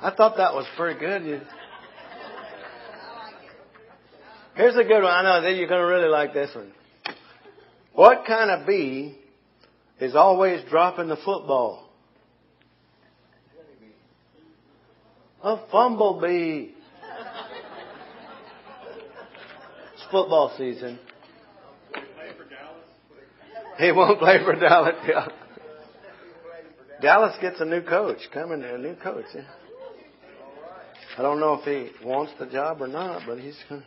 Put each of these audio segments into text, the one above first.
I thought that was pretty good. Here's a good one. I know that you're going to really like this one. What kind of bee is always dropping the football? A fumblebee. It's football season. He won't play for Dallas. Yeah. Dallas gets a new coach. Coming, in, a new coach. Yeah. I don't know if he wants the job or not, but he's going to.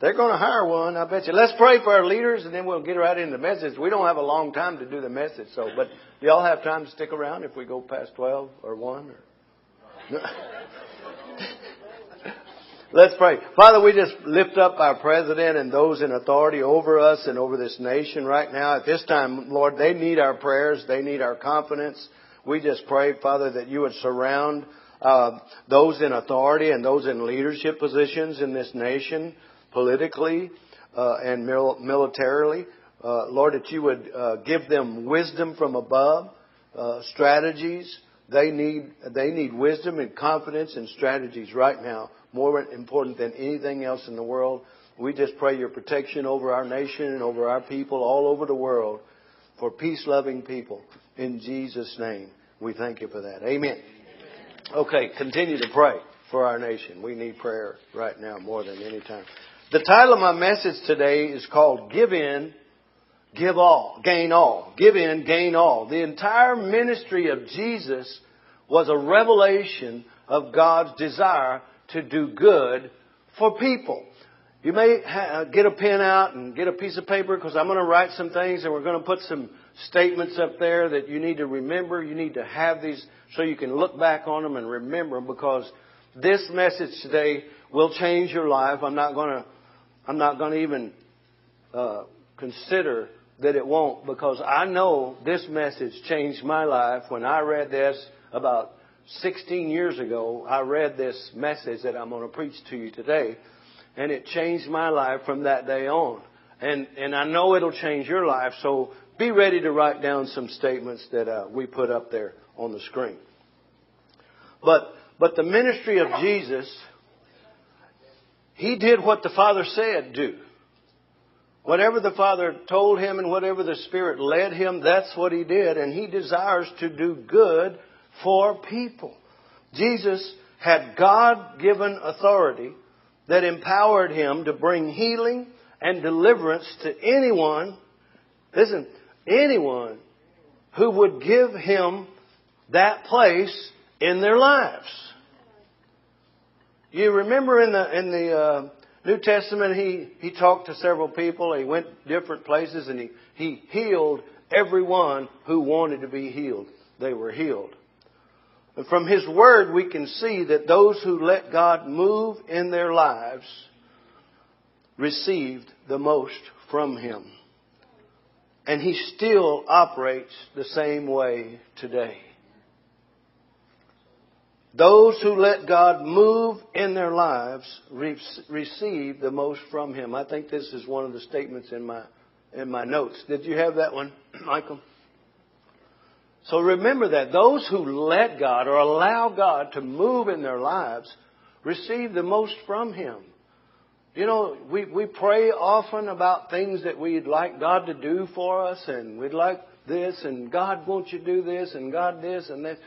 They're going to hire one, I bet you. Let's pray for our leaders, and then we'll get right into the message. We don't have a long time to do the message, so but y'all have time to stick around if we go past twelve or one. Or... Let's pray. Father, we just lift up our president and those in authority over us and over this nation right now. At this time, Lord, they need our prayers. They need our confidence. We just pray, Father, that you would surround uh, those in authority and those in leadership positions in this nation, politically uh, and mil- militarily. Uh, Lord, that you would uh, give them wisdom from above, uh, strategies. They need they need wisdom and confidence and strategies right now, more important than anything else in the world. We just pray your protection over our nation and over our people all over the world for peace loving people. In Jesus' name, we thank you for that. Amen. Okay, continue to pray for our nation. We need prayer right now more than any time. The title of my message today is called Give In, Give All, Gain All. Give In, Gain All. The entire ministry of Jesus was a revelation of God's desire to do good for people. You may ha- get a pen out and get a piece of paper because I'm going to write some things and we're going to put some statements up there that you need to remember. You need to have these so you can look back on them and remember them because this message today will change your life. I'm not going to, I'm not going to even uh, consider that it won't because I know this message changed my life when I read this about 16 years ago. I read this message that I'm going to preach to you today and it changed my life from that day on. And, and I know it'll change your life, so be ready to write down some statements that uh, we put up there on the screen. But, but the ministry of Jesus, He did what the Father said do. Whatever the Father told him and whatever the Spirit led him, that's what he did. And he desires to do good for people. Jesus had God given authority that empowered him to bring healing and deliverance to anyone, listen, anyone who would give him that place in their lives. You remember in the in the uh, New Testament, he he talked to several people. He went different places and he he healed everyone who wanted to be healed. They were healed. And from his word, we can see that those who let God move in their lives received the most from him. And he still operates the same way today. Those who let God move in their lives re- receive the most from Him. I think this is one of the statements in my in my notes. Did you have that one, Michael? So remember that those who let God or allow God to move in their lives receive the most from Him. You know, we, we pray often about things that we'd like God to do for us, and we'd like this, and God, won't you do this, and God this, and this.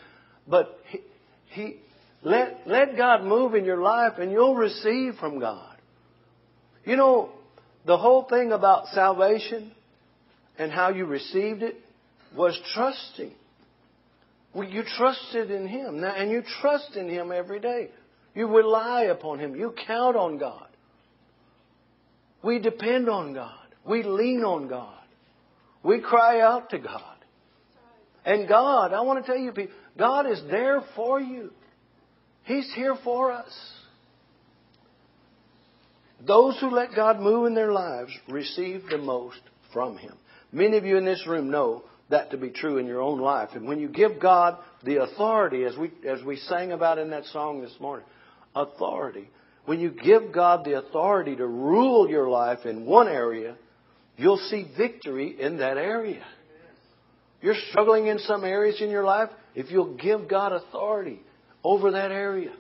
But He, he let, let God move in your life, and you'll receive from God. You know, the whole thing about salvation and how you received it was trusting. Well, you trusted in Him, now, and you trust in Him every day. You rely upon Him. You count on God. We depend on God. We lean on God. We cry out to God. And God, I want to tell you people, God is there for you. He's here for us. Those who let God move in their lives receive the most from Him. Many of you in this room know that to be true in your own life. And when you give God the authority, as we, as we sang about in that song this morning, authority, when you give God the authority to rule your life in one area, you'll see victory in that area. You're struggling in some areas in your life, if you'll give God authority over that area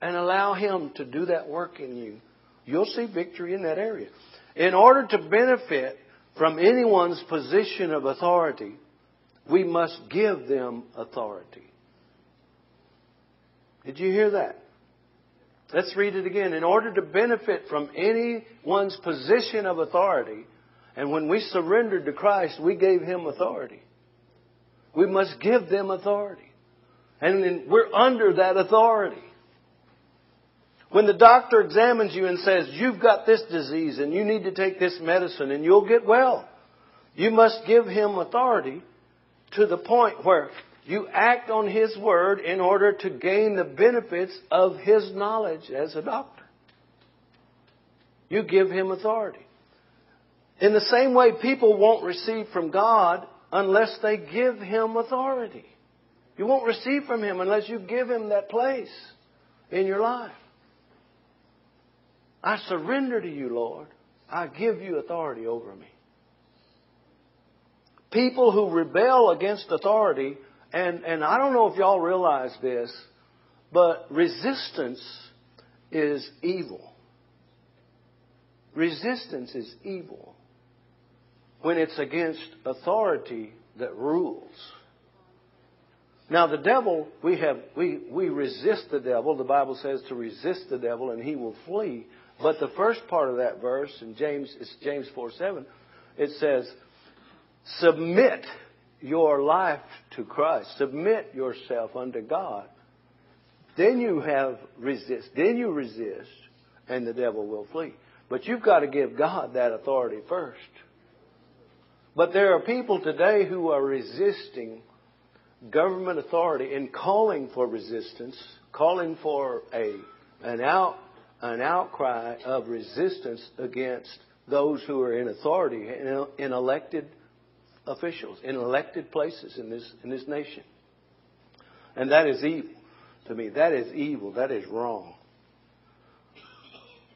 and allow Him to do that work in you, you'll see victory in that area. In order to benefit from anyone's position of authority, we must give them authority. Did you hear that? Let's read it again. In order to benefit from anyone's position of authority, and when we surrendered to Christ, we gave Him authority. We must give them authority. And we're under that authority. When the doctor examines you and says, you've got this disease and you need to take this medicine and you'll get well, you must give him authority to the point where you act on his word in order to gain the benefits of his knowledge as a doctor. You give him authority. In the same way, people won't receive from God unless they give him authority. You won't receive from him unless you give him that place in your life. I surrender to you, Lord. I give you authority over me. People who rebel against authority, and, and I don't know if y'all realize this, but resistance is evil. Resistance is evil when it's against authority that rules. Now the devil, we have, we, we resist the devil. The Bible says to resist the devil and he will flee. But the first part of that verse in James, it's James 4 7, it says, submit your life to Christ. Submit yourself unto God. Then you have resist. Then you resist and the devil will flee. But you've got to give God that authority first. But there are people today who are resisting government authority and calling for resistance, calling for a an out an outcry of resistance against those who are in authority in, in elected officials in elected places in this in this nation. And that is evil to me. That is evil. That is wrong.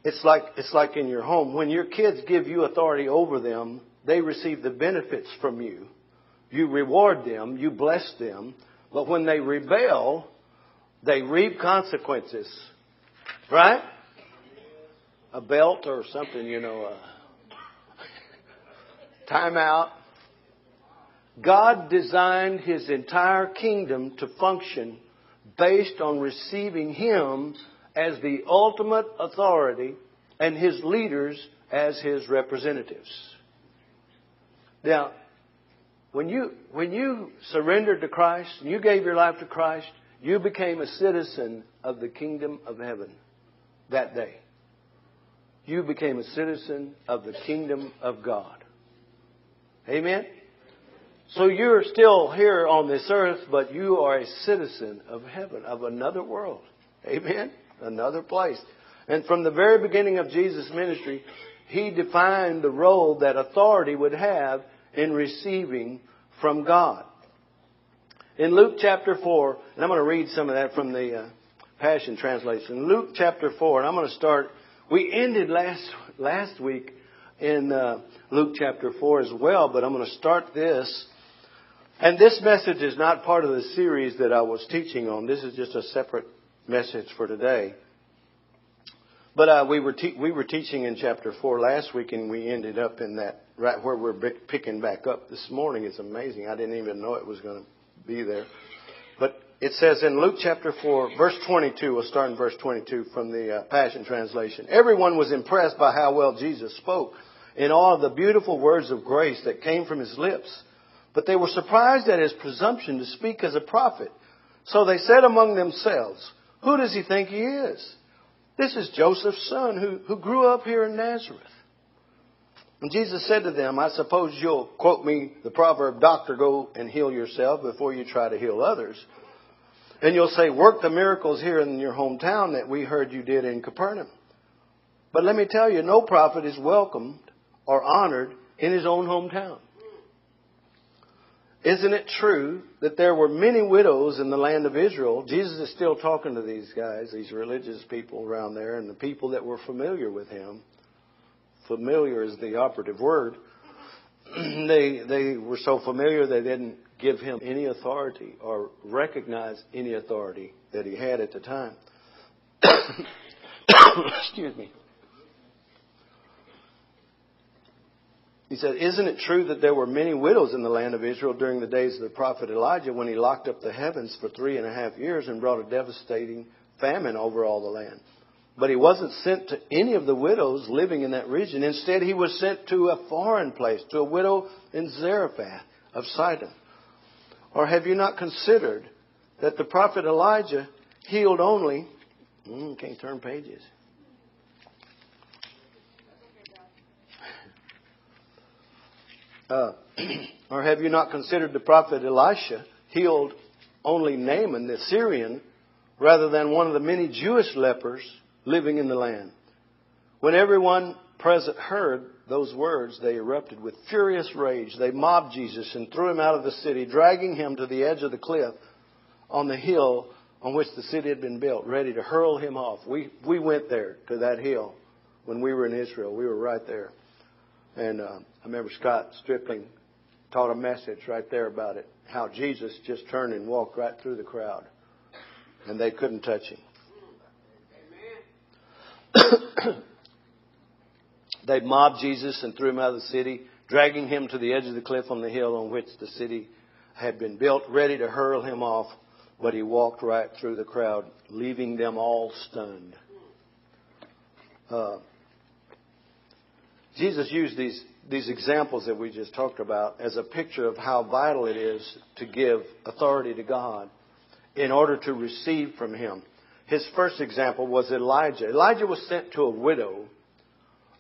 It's like it's like in your home when your kids give you authority over them, they receive the benefits from you you reward them, you bless them, but when they rebel, they reap consequences. Right? A belt or something, you know, a time out. God designed His entire kingdom to function based on receiving Him as the ultimate authority and His leaders as His representatives. Now, when you, when you surrendered to Christ and you gave your life to Christ, you became a citizen of the kingdom of heaven that day. You became a citizen of the kingdom of God. Amen? So you're still here on this earth, but you are a citizen of heaven, of another world. Amen? Another place. And from the very beginning of Jesus' ministry, he defined the role that authority would have in receiving from God. In Luke chapter 4, and I'm going to read some of that from the uh, Passion Translation. Luke chapter 4, and I'm going to start. We ended last last week in uh, Luke chapter 4 as well, but I'm going to start this. And this message is not part of the series that I was teaching on. This is just a separate message for today. But uh, we were te- we were teaching in chapter four last week, and we ended up in that right where we're picking back up this morning. It's amazing. I didn't even know it was going to be there. It says in Luke chapter four, verse twenty-two. We'll start in verse twenty-two from the uh, Passion Translation. Everyone was impressed by how well Jesus spoke in all of the beautiful words of grace that came from his lips. But they were surprised at his presumption to speak as a prophet. So they said among themselves, "Who does he think he is?" This is Joseph's son who, who grew up here in Nazareth. And Jesus said to them, I suppose you'll quote me the proverb, doctor, go and heal yourself before you try to heal others. And you'll say, work the miracles here in your hometown that we heard you did in Capernaum. But let me tell you, no prophet is welcomed or honored in his own hometown. Isn't it true that there were many widows in the land of Israel? Jesus is still talking to these guys, these religious people around there, and the people that were familiar with him. Familiar is the operative word. they they were so familiar they didn't give him any authority or recognize any authority that he had at the time. Excuse me. He said, Isn't it true that there were many widows in the land of Israel during the days of the prophet Elijah when he locked up the heavens for three and a half years and brought a devastating famine over all the land? But he wasn't sent to any of the widows living in that region. Instead, he was sent to a foreign place, to a widow in Zarephath of Sidon. Or have you not considered that the prophet Elijah healed only, mm, can't turn pages, Uh, or have you not considered the prophet Elisha healed only Naaman the Syrian rather than one of the many Jewish lepers living in the land? When everyone present heard those words, they erupted with furious rage. They mobbed Jesus and threw him out of the city, dragging him to the edge of the cliff on the hill on which the city had been built, ready to hurl him off. We, we went there to that hill when we were in Israel. We were right there. And uh, I remember Scott Stripling taught a message right there about it, how Jesus just turned and walked right through the crowd, and they couldn't touch him. They mobbed Jesus and threw him out of the city, dragging him to the edge of the cliff on the hill on which the city had been built, ready to hurl him off, but he walked right through the crowd, leaving them all stunned. Uh, Jesus used these, these examples that we just talked about as a picture of how vital it is to give authority to God in order to receive from Him. His first example was Elijah. Elijah was sent to a widow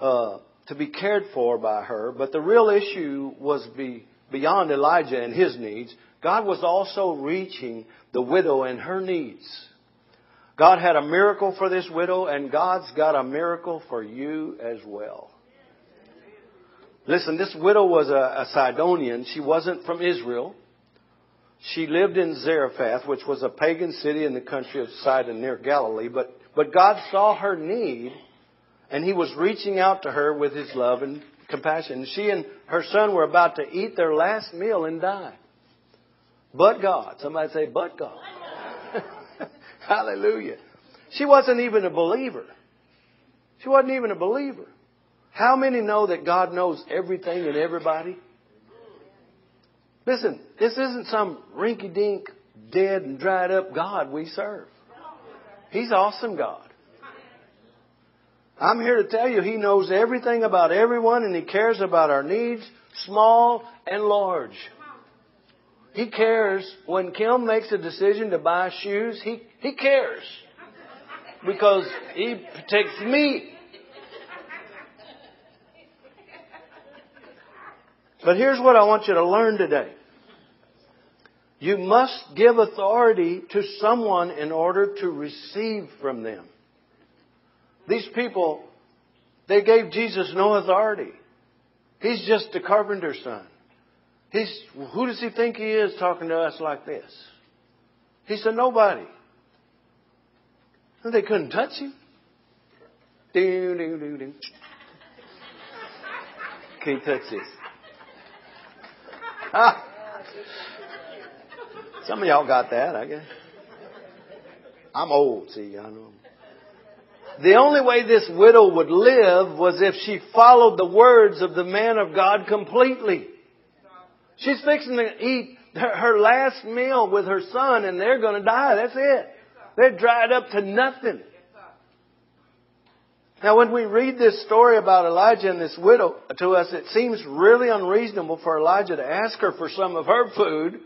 uh, to be cared for by her, but the real issue was be, beyond Elijah and his needs. God was also reaching the widow and her needs. God had a miracle for this widow, and God's got a miracle for you as well. Listen, this widow was a, a Sidonian. She wasn't from Israel. She lived in Zarephath, which was a pagan city in the country of Sidon near Galilee. But, but God saw her need, and He was reaching out to her with His love and compassion. She and her son were about to eat their last meal and die. But God. Somebody say, but God. Hallelujah. She wasn't even a believer. She wasn't even a believer. How many know that God knows everything and everybody? Listen, this isn't some rinky dink, dead and dried up God we serve. He's awesome God. I'm here to tell you He knows everything about everyone and He cares about our needs, small and large. He cares when Kim makes a decision to buy shoes, he, he cares. Because he protects me But here's what I want you to learn today. You must give authority to someone in order to receive from them. These people, they gave Jesus no authority. He's just a carpenter's son. He's, who does he think he is talking to us like this? He's a nobody. And they couldn't touch him. Ding, ding, ding, ding. Can't touch this. Ah. Some of y'all got that, I guess. I'm old, see, I know. The only way this widow would live was if she followed the words of the man of God completely. She's fixing to eat her last meal with her son and they're going to die. That's it. They're dried up to nothing. Now, when we read this story about Elijah and this widow to us, it seems really unreasonable for Elijah to ask her for some of her food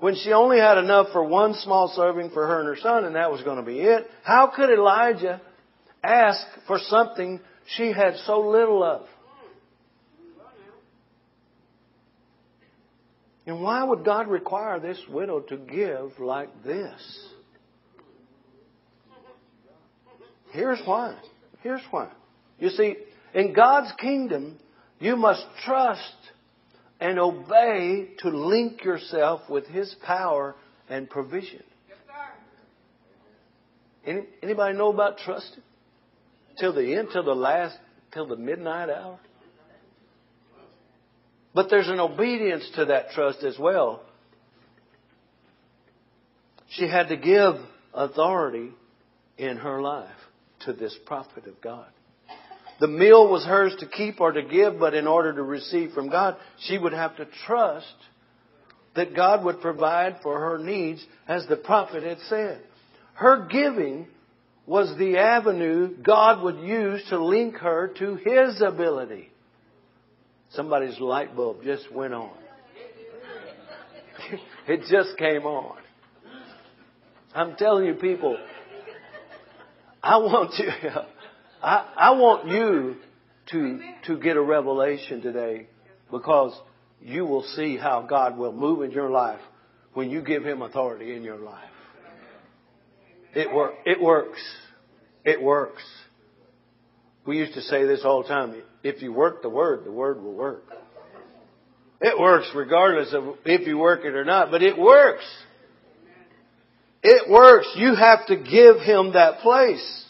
when she only had enough for one small serving for her and her son, and that was going to be it. How could Elijah ask for something she had so little of? And why would God require this widow to give like this? Here's why. Here's why. You see, in God's kingdom, you must trust and obey to link yourself with His power and provision. Any, anybody know about trusting? Till the end, till the last, till the midnight hour? But there's an obedience to that trust as well. She had to give authority in her life to this prophet of God. The meal was hers to keep or to give, but in order to receive from God, she would have to trust that God would provide for her needs as the prophet had said. Her giving was the avenue God would use to link her to His ability. Somebody's light bulb just went on. it just came on. I'm telling you, people, I want you, I, I want you to, to get a revelation today because you will see how God will move in your life when you give Him authority in your life. It, work, it works. It works. We used to say this all the time. If you work the Word, the Word will work. It works regardless of if you work it or not, but it works. It works. You have to give Him that place.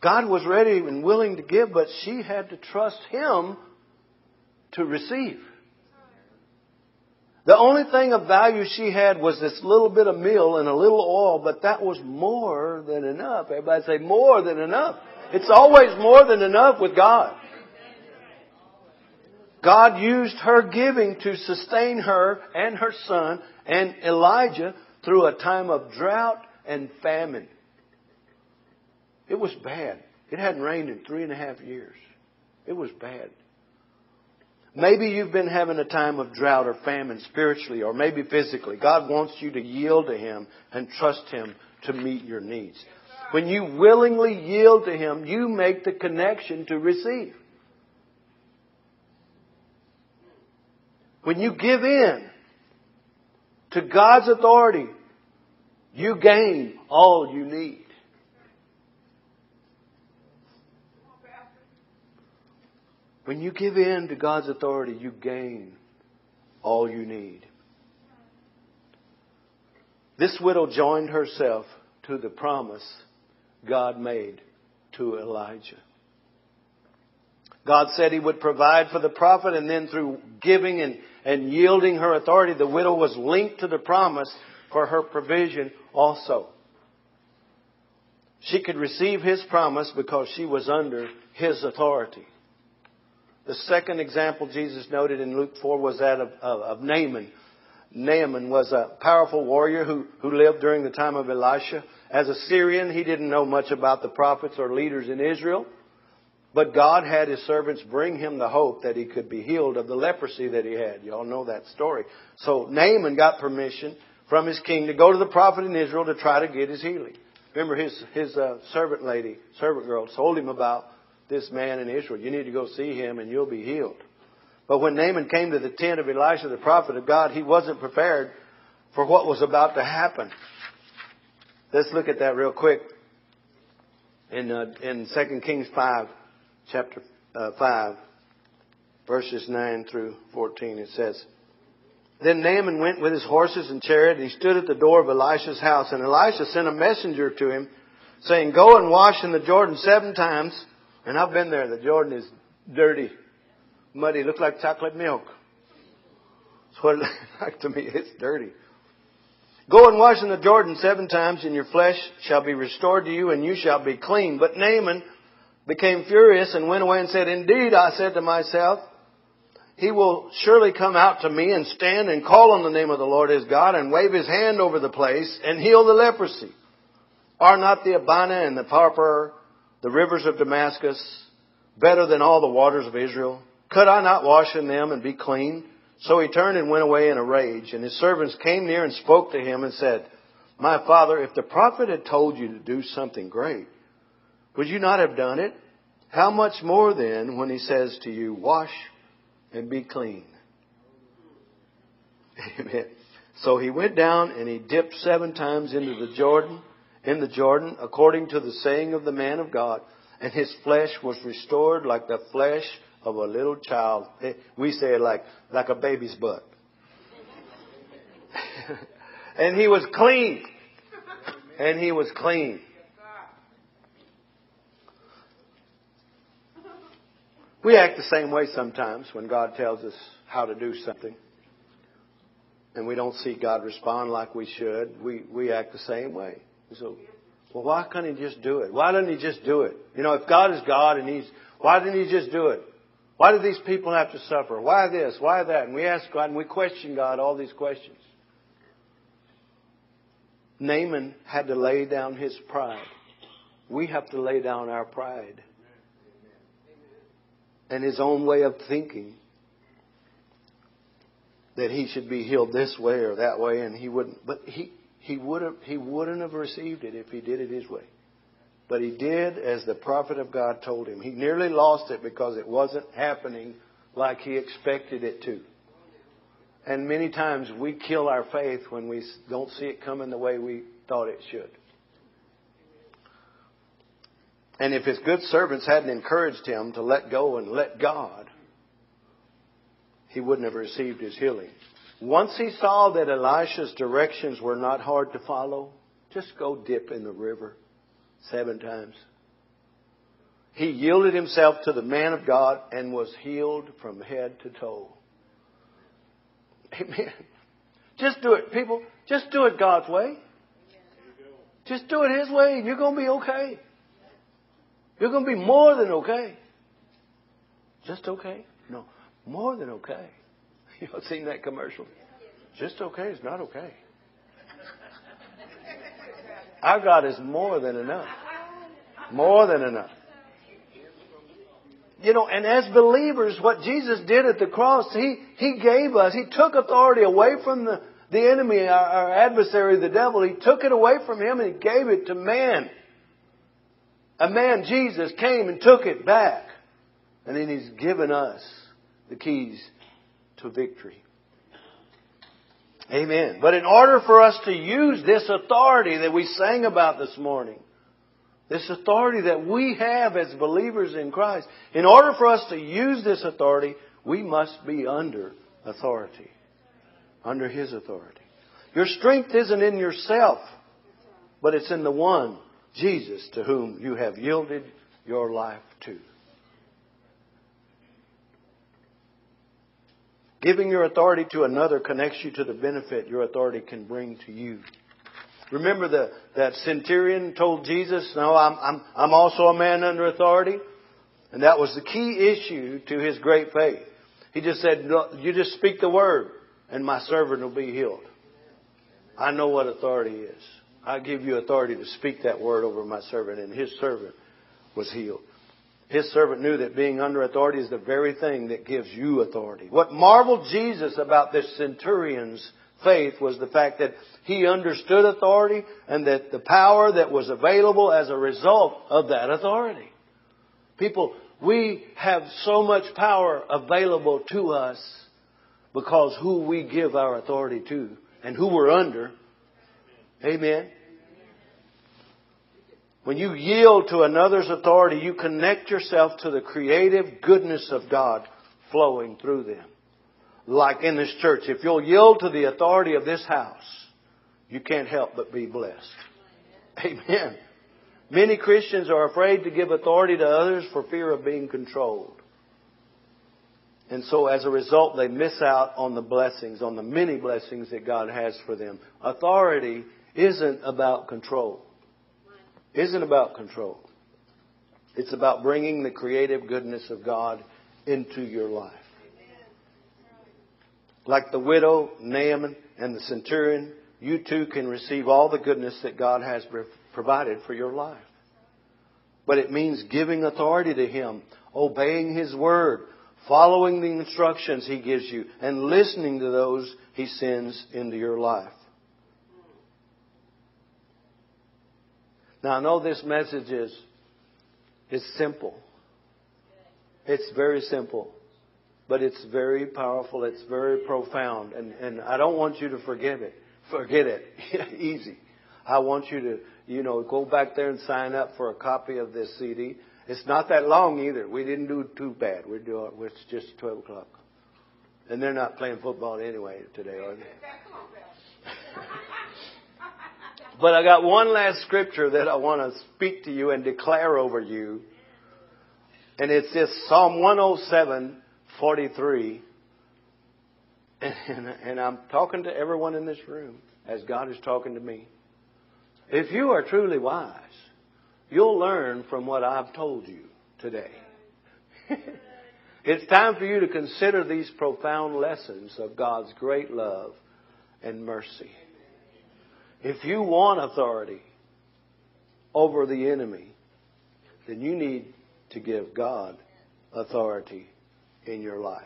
God was ready and willing to give, but she had to trust Him to receive. The only thing of value she had was this little bit of meal and a little oil, but that was more than enough. Everybody say more than enough. It's always more than enough with God. God used her giving to sustain her and her son and Elijah through a time of drought and famine. It was bad. It hadn't rained in three and a half years. It was bad. Maybe you've been having a time of drought or famine spiritually or maybe physically. God wants you to yield to Him and trust Him to meet your needs. When you willingly yield to Him, you make the connection to receive. When you give in to God's authority, you gain all you need. When you give in to God's authority, you gain all you need. This widow joined herself to the promise God made to Elijah. God said he would provide for the prophet, and then through giving and, and yielding her authority, the widow was linked to the promise for her provision also. She could receive his promise because she was under his authority. The second example Jesus noted in Luke 4 was that of, of, of Naaman. Naaman was a powerful warrior who, who lived during the time of Elisha. As a Syrian, he didn't know much about the prophets or leaders in Israel. But God had his servants bring him the hope that he could be healed of the leprosy that he had. You all know that story. So Naaman got permission from his king to go to the prophet in Israel to try to get his healing. Remember his, his uh, servant lady, servant girl, told him about this man in Israel. You need to go see him and you'll be healed. But when Naaman came to the tent of Elisha, the prophet of God, he wasn't prepared for what was about to happen. Let's look at that real quick. In, uh, in 2 Kings 5, chapter uh, 5, verses 9 through 14, it says, Then Naaman went with his horses and chariot, and he stood at the door of Elisha's house. And Elisha sent a messenger to him, saying, Go and wash in the Jordan seven times, and I've been there. The Jordan is dirty, muddy, looks like chocolate milk. That's what it looks like to me. It's dirty. Go and wash in the Jordan seven times, and your flesh shall be restored to you, and you shall be clean. But Naaman became furious and went away and said, Indeed, I said to myself, he will surely come out to me and stand and call on the name of the Lord his God and wave his hand over the place and heal the leprosy. Are not the Abana and the Pharpar the rivers of Damascus better than all the waters of Israel? Could I not wash in them and be clean? So he turned and went away in a rage. And his servants came near and spoke to him and said, My father, if the prophet had told you to do something great, would you not have done it? How much more then when he says to you, Wash and be clean? Amen. So he went down and he dipped seven times into the Jordan in the Jordan, according to the saying of the man of God, and his flesh was restored like the flesh of a little child. Eh, we say it like, like a baby's butt. and he was clean. And he was clean. We act the same way sometimes when God tells us how to do something. And we don't see God respond like we should. We, we act the same way. So, well, why couldn't He just do it? Why doesn't He just do it? You know, if God is God and He's, why didn't He just do it? Why do these people have to suffer? Why this? Why that? And we ask God and we question God all these questions. Naaman had to lay down his pride. We have to lay down our pride and his own way of thinking that he should be healed this way or that way, and he wouldn't. But he he would have he wouldn't have received it if he did it his way. But he did as the prophet of God told him. He nearly lost it because it wasn't happening like he expected it to. And many times we kill our faith when we don't see it coming the way we thought it should. And if his good servants hadn't encouraged him to let go and let God, he wouldn't have received his healing. Once he saw that Elisha's directions were not hard to follow, just go dip in the river seven times. He yielded himself to the man of God and was healed from head to toe. Amen. Just do it, people. Just do it God's way. Just do it His way and you're going to be okay. You're going to be more than okay. Just okay? No, more than okay. You know, seen that commercial? Just okay is not okay. Our God is more than enough. More than enough. You know, and as believers, what Jesus did at the cross, He, He gave us, He took authority away from the, the enemy, our, our adversary, the devil. He took it away from Him and He gave it to man. A man, Jesus, came and took it back. And then He's given us the keys to victory. Amen. But in order for us to use this authority that we sang about this morning, this authority that we have as believers in Christ, in order for us to use this authority, we must be under authority. Under His authority. Your strength isn't in yourself, but it's in the one Jesus to whom you have yielded your life to. Giving your authority to another connects you to the benefit your authority can bring to you. Remember the, that centurion told Jesus, no, I'm, I'm, I'm also a man under authority? And that was the key issue to his great faith. He just said, no, you just speak the word and my servant will be healed. I know what authority is. I give you authority to speak that word over my servant, and his servant was healed. His servant knew that being under authority is the very thing that gives you authority. What marveled Jesus about this centurion's faith was the fact that he understood authority and that the power that was available as a result of that authority. People, we have so much power available to us because who we give our authority to and who we're under. Amen. When you yield to another's authority, you connect yourself to the creative goodness of God flowing through them. Like in this church, if you'll yield to the authority of this house, you can't help but be blessed. Amen. Many Christians are afraid to give authority to others for fear of being controlled. And so as a result, they miss out on the blessings, on the many blessings that God has for them. Authority isn't about control isn't about control. It's about bringing the creative goodness of God into your life. Like the widow, Naaman, and the centurion, you too can receive all the goodness that God has provided for your life. But it means giving authority to Him, obeying His word, following the instructions He gives you, and listening to those He sends into your life. Now I know this message is, is simple. It's very simple. But it's very powerful. It's very profound. And, and I don't want you to forget it. Forget it. Easy. I want you to, you know, go back there and sign up for a copy of this CD. It's not that long either. We didn't do too bad. We're doing, it's just 12 o'clock. And they're not playing football anyway today, are they? But I got one last scripture that I want to speak to you and declare over you. And it's this Psalm 107, 43. And, and, and I'm talking to everyone in this room as God is talking to me. If you are truly wise, you'll learn from what I've told you today. it's time for you to consider these profound lessons of God's great love and mercy. If you want authority over the enemy, then you need to give God authority in your life.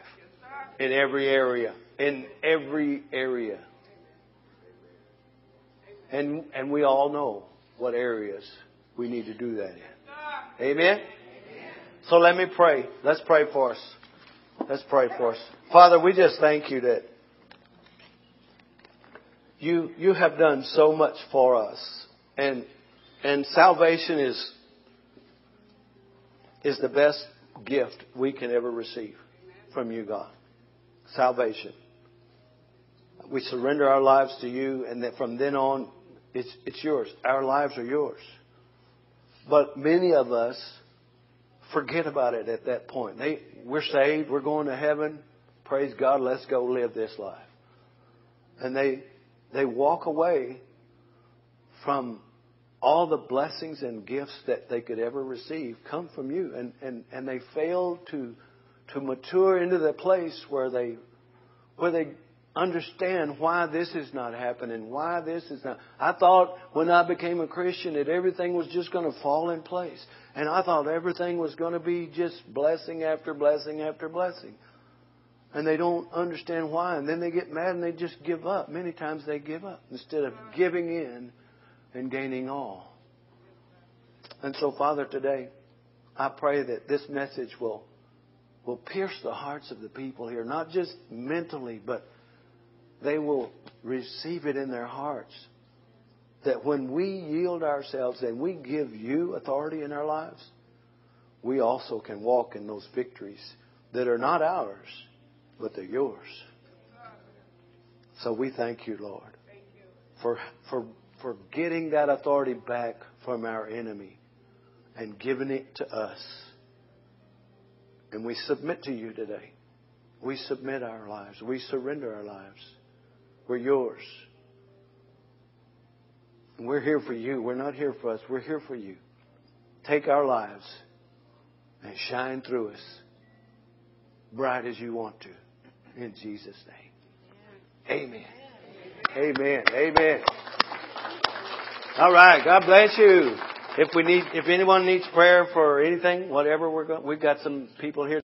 In every area. In every area. And, and we all know what areas we need to do that in. Amen? So let me pray. Let's pray for us. Let's pray for us. Father, we just thank you that you, you have done so much for us. And, and salvation is, is the best gift we can ever receive from you, God. Salvation. We surrender our lives to you, and that from then on, it's, it's yours. Our lives are yours. But many of us forget about it at that point. They, we're saved, we're going to heaven. Praise God, let's go live this life. And they, they walk away from all the blessings and gifts that they could ever receive come from you. And, and, and they fail to, to mature into the place where they, where they understand why this is not happening, why this is not. I thought when I became a Christian that everything was just going to fall in place. And I thought everything was going to be just blessing after blessing after blessing. And they don't understand why. And then they get mad and they just give up. Many times they give up instead of giving in and gaining all. And so, Father, today, I pray that this message will, will pierce the hearts of the people here, not just mentally, but they will receive it in their hearts. That when we yield ourselves and we give you authority in our lives, we also can walk in those victories that are not ours, but they're yours. So we thank you, Lord, for, for, for getting that authority back from our enemy and giving it to us. And we submit to you today. We submit our lives. We surrender our lives. We're yours. We're here for you. We're not here for us. We're here for you. Take our lives and shine through us bright as you want to. In Jesus' name. Amen. Amen. Amen. All right. God bless you. If we need, if anyone needs prayer for anything, whatever we're going, we've got some people here.